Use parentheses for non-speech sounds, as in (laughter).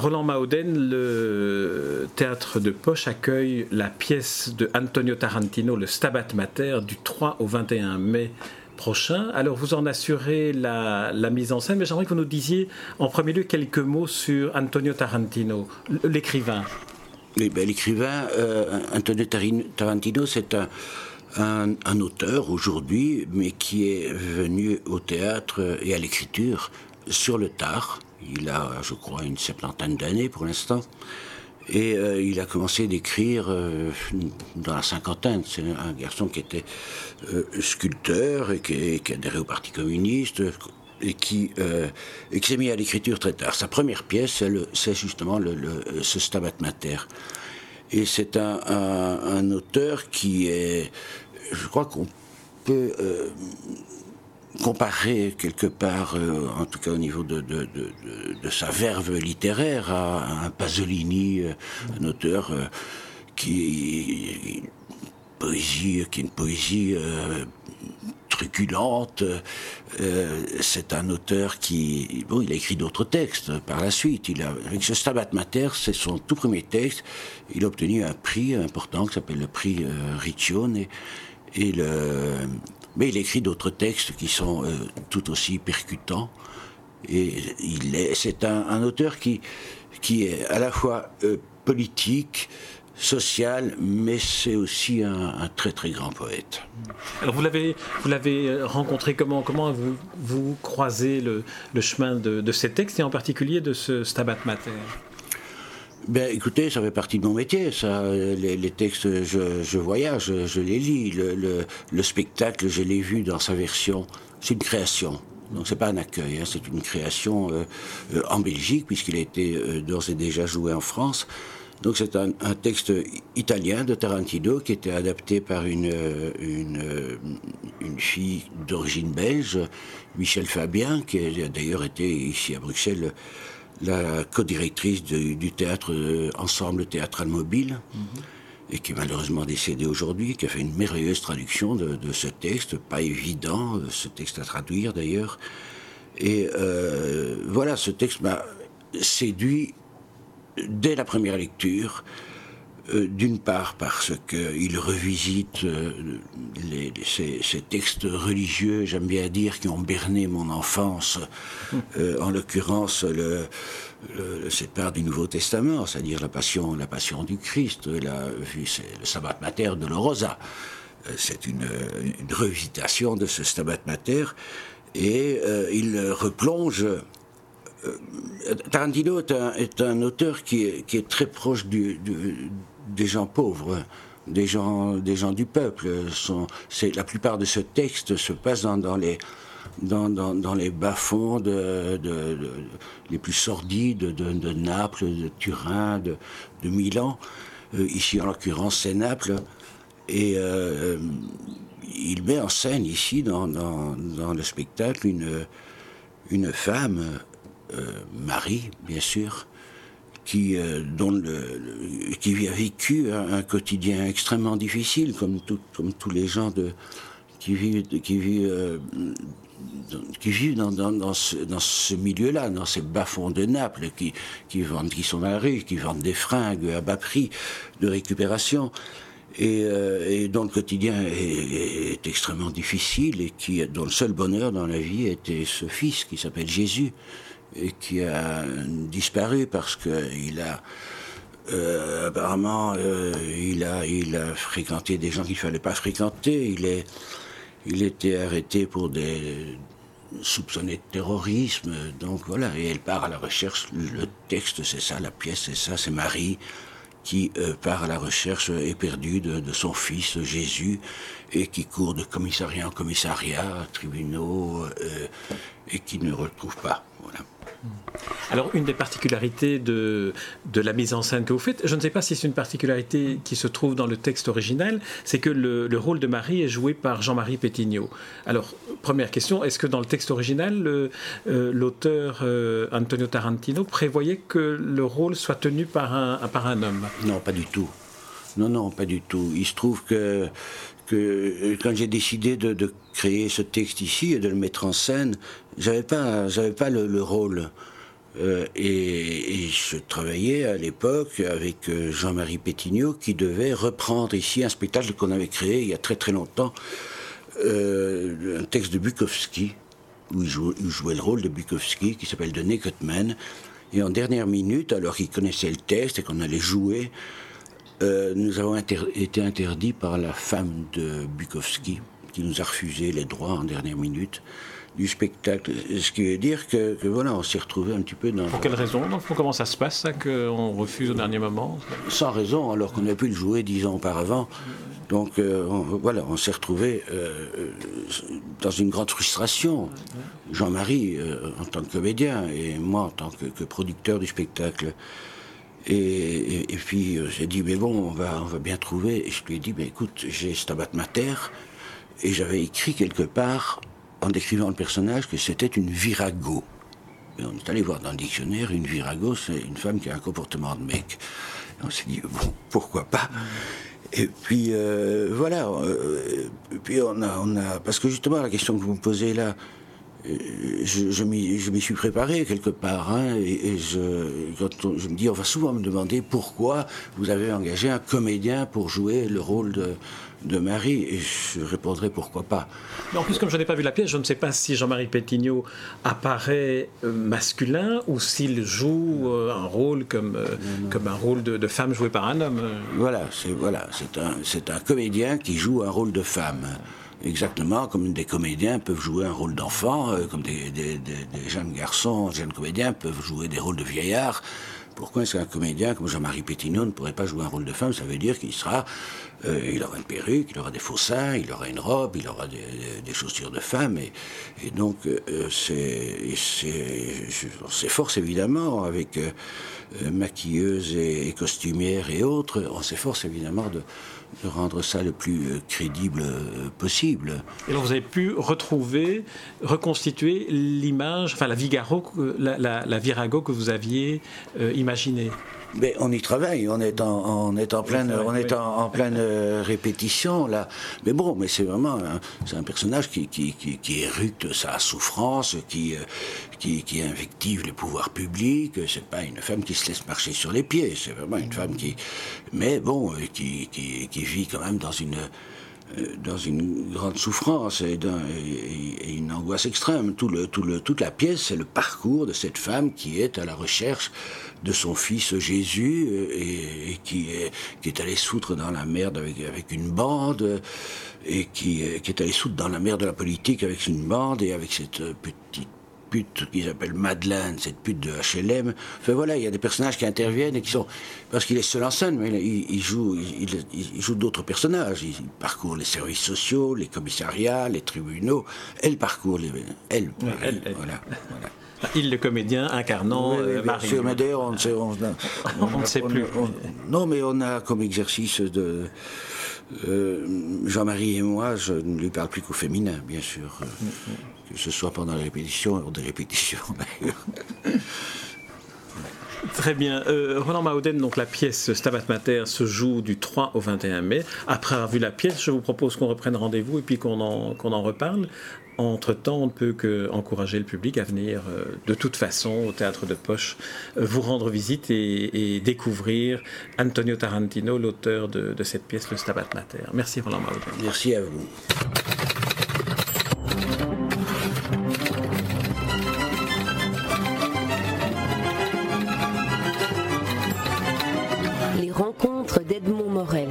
Roland Mauden, le théâtre de Poche accueille la pièce de Antonio Tarantino, le Stabat Mater, du 3 au 21 mai prochain. Alors vous en assurez la, mise en scène, mais j'aimerais que vous nous disiez en premier lieu quelques mots sur Antonio Tarantino, l'écrivain. Ben, l'écrivain euh, Antonio Tarantino, c'est un, un, auteur aujourd'hui, mais qui est venu au théâtre et à l'écriture sur le tard. Il a, je crois, une septantaine d'années pour l'instant. Et euh, il a commencé d'écrire euh, dans la cinquantaine. C'est un garçon qui était euh, sculpteur et qui, adhérait au Parti communiste et qui, qui s'est mis à l'écriture très tard. Sa première pièce, c'est justement le, ce Stabat Mater. Et c'est un, un, auteur qui est, je crois qu'on peut comparer quelque part, euh, en tout cas au niveau de, de, de, de, sa verve littéraire, à, un Pasolini, euh, un auteur euh, qui poésie, qui est une poésie truculente. c'est un auteur qui, bon, il a écrit d'autres textes par la suite. Il avec ce Stabat Mater, c'est son tout premier texte. Il a obtenu un prix important qui s'appelle le prix Riccione. Et le, mais il écrit d'autres textes qui sont euh, tout aussi percutants. Et c'est un, auteur qui, qui est à la fois euh, politique, social, mais c'est aussi un, très très grand poète. Alors vous l'avez, vous l'avez euh, rencontré comment Comment vous, vous croisez le, le chemin de, de, ces textes et en particulier de ce Stabat Mater? Ben, écoutez, ça fait partie de mon métier, ça. Les, textes, je, voyage, je les lis. Le, spectacle, je l'ai vu dans sa version. C'est une création. Donc c'est pas un accueil, hein, c'est une création euh, euh, en Belgique puisqu'il a été euh, d'ores et déjà joué en France. Donc c'est un, texte italien de Tarantino qui était adapté par une, une fille d'origine belge, Michel Fabien, qui a d'ailleurs été ici à Bruxelles la co-directrice du théâtre euh, Ensemble Théâtral Mobile, mhm. et qui est malheureusement décédée aujourd'hui, qui a fait une merveilleuse traduction de, ce texte, pas évident, euh, ce texte à traduire d'ailleurs. Et euh, voilà, ce texte m'a séduit dès la première lecture. Euh, d'une part parce qu'il revisite euh, ces, textes religieux, j'aime bien dire, qui ont berné mon enfance, euh, en l'occurrence le, cette part du Nouveau Testament, c'est-à-dire la passion, la passion du Christ, la, le sabbat mater de l'Orosa. C'est une, revisitation de ce sabbat mater et il replonge Tarantino est un, auteur qui est, très proche du, des gens pauvres, des gens, des gens du peuple. Sont, la plupart de ce texte se passe dans, les, dans, dans, les bas-fonds de, les plus sordides de, Naples, de Turin, de, Milan. Euh, ici, en l'occurrence, c'est Naples. Et euh, il met en scène ici, dans, le spectacle, une, une femme, euh, Marie, bien sûr, qui, euh, dont le, qui a vécu un, quotidien extrêmement difficile, comme, tout, comme tous les gens de, qui vivent, qui vivent, euh, qui vivent dans, dans, dans ce, milieu-là, dans ces bas-fonds de Naples, qui, qui, vendent, qui sont dans la rue, qui vendent des fringues à bas prix de récupération. Et, euh, dont le quotidien est, est, extrêmement difficile et qui, dont le seul bonheur dans la vie était ce fils qui s'appelle Jésus et qui a disparu parce qu'il a euh, apparemment euh, il a fréquenté des gens qu'il fallait pas fréquenter. Il est il était arrêté pour des soupçonnés de terrorisme. Donc voilà, et elle part à la recherche. Le texte, c'est ça, la pièce, c'est ça, c'est Marie qui euh, part à la recherche éperdue de, de son fils Jésus et qui court de commissariat en commissariat, tribunaux, et qui ne retrouve pas. Voilà. Alors, une des particularités de, la mise en scène que vous faites, je ne sais pas si c'est une particularité qui se trouve dans le texte original, c'est que le, rôle de Marie est joué par Jean-Marie Pétignot. Alors, première question, est-ce que dans le texte original, euh, l'auteur euh, Antonio Tarantino prévoyait que le rôle soit tenu par un, par un homme? Non, pas du tout. Non, non, pas du tout. Il se trouve que que quand j'ai décidé de, créer ce texte ici et de le mettre en scène, j'avais pas, pas le, rôle. Euh, et, je travaillais à l'époque avec euh, Jean-Marie Pétignot qui devait reprendre ici un spectacle qu'on avait créé il y a très très longtemps, un texte de Bukowski, où il, jouait, le rôle de Bukowski qui s'appelle The Naked Man. Et en dernière minute, alors qu'il connaissait le texte et qu'on allait jouer, nous avons été interdits par la femme de Bukowski qui nous a refusé les droits en dernière minute du spectacle. Ce qui veut dire que, voilà, on s'est retrouvé un petit peu dans. Pour quelle raison? Comment ça se passe, ça, qu'on refuse au dernier moment? Sans raison, alors qu'on avait pu le jouer dix ans auparavant. Donc euh, voilà, on s'est retrouvé euh, dans une grande frustration. Jean-Marie euh, en tant que comédien et moi en tant que, producteur du spectacle. Et, puis j'ai dit, mais bon, on va, on va bien trouver. Et je lui ai dit, mais écoute, j'ai Stabat Mater, et j'avais écrit quelque part en décrivant le personnage que c'était une virago. Et on est allé voir dans le dictionnaire, une virago, c'est une femme qui a un comportement de mec. On s'est dit, bon, pourquoi pas? Et puis, euh, voilà. Euh, puis, on a, on a. Parce que justement, la question que vous me posez là, je, je m'y suis préparé quelque part. Hein, et, je, quand je me dis, on va souvent me demander pourquoi vous avez engagé un comédien pour jouer le rôle de, de Marie Et je répondrai pourquoi pas. Mais en plus, comme je n'ai pas vu la pièce, je ne sais pas si Jean-Marie Pétignot apparaît euh, masculin ou s'il joue euh, un rôle comme, euh, comme un rôle de, femme joué par un homme. Voilà, c'est voilà, un, un comédien qui joue un rôle de femme. Exactement, comme des comédiens peuvent jouer un rôle d'enfant, comme des, des, jeunes garçons, jeunes comédiens peuvent jouer des rôles de vieillards. Pourquoi est-ce qu'un comédien comme Jean-Marie Pétignot ne pourrait pas jouer un rôle de femme? Ça veut dire qu'il sera euh, il aura une perruque, il aura des faux seins, il aura une robe, il aura des, chaussures de femme. Et, donc, euh, on s'efforce évidemment avec euh, maquilleuse et, costumière et autres, on s'efforce évidemment de, rendre ça le plus crédible possible. Et donc vous avez pu retrouver, reconstituer l'image, enfin la Vigaro, la, Virago que vous aviez imaginée mais on y travaille, on est en, est en pleine, on est en, pleine euh, répétition là. Mais bon, mais c'est vraiment, c'est un personnage qui, qui, qui, éructe sa souffrance, qui, euh, qui, qui invective les pouvoirs publics. C'est pas une femme qui se laisse marcher sur les pieds. C'est vraiment une femme qui, mais bon, euh, qui, qui, qui vit quand même dans une dans une grande souffrance et, une angoisse extrême. Tout toute la pièce, c'est le parcours de cette femme qui est à la recherche de son fils Jésus euh, et, qui, est, qui est allé soutre dans la merde avec, une bande et qui, est allé soutre dans la merde de la politique avec une bande et avec cette petite pute qu'ils appellent Madeleine, cette pute de HLM. Enfin voilà, il y a des personnages qui interviennent et qui sont. Parce qu'il est seul en scène, mais il, joue, il, joue d'autres personnages. Il, parcourt les services sociaux, les commissariats, les tribunaux. Elle parcourt les. Elle, elle, voilà. voilà. Il, le comédien incarnant oui, euh, Marie. mais d'ailleurs, on ne sait, on, ne (laughs) sait plus. non, mais on a comme exercice de. Euh, Jean-Marie et moi, je ne lui parle plus qu'au féminin, bien sûr. Que ce soit pendant les répétitions ou des répétitions, (laughs) d'ailleurs. Très bien. Euh, Roland Mauden, donc la pièce Stabat Mater se joue du 3 au 21 mai. Après avoir vu la pièce, je vous propose qu'on reprenne rendez-vous et puis qu'on en, qu'on en reparle. Entre-temps, on ne peut qu'encourager le public à venir euh, de toute façon au théâtre de Poche, euh, vous rendre visite et, découvrir Antonio Tarantino, l'auteur de, cette pièce, le Stabat Mater. Merci Roland Mauden. Merci à vous. Contre d'Edmond Morel.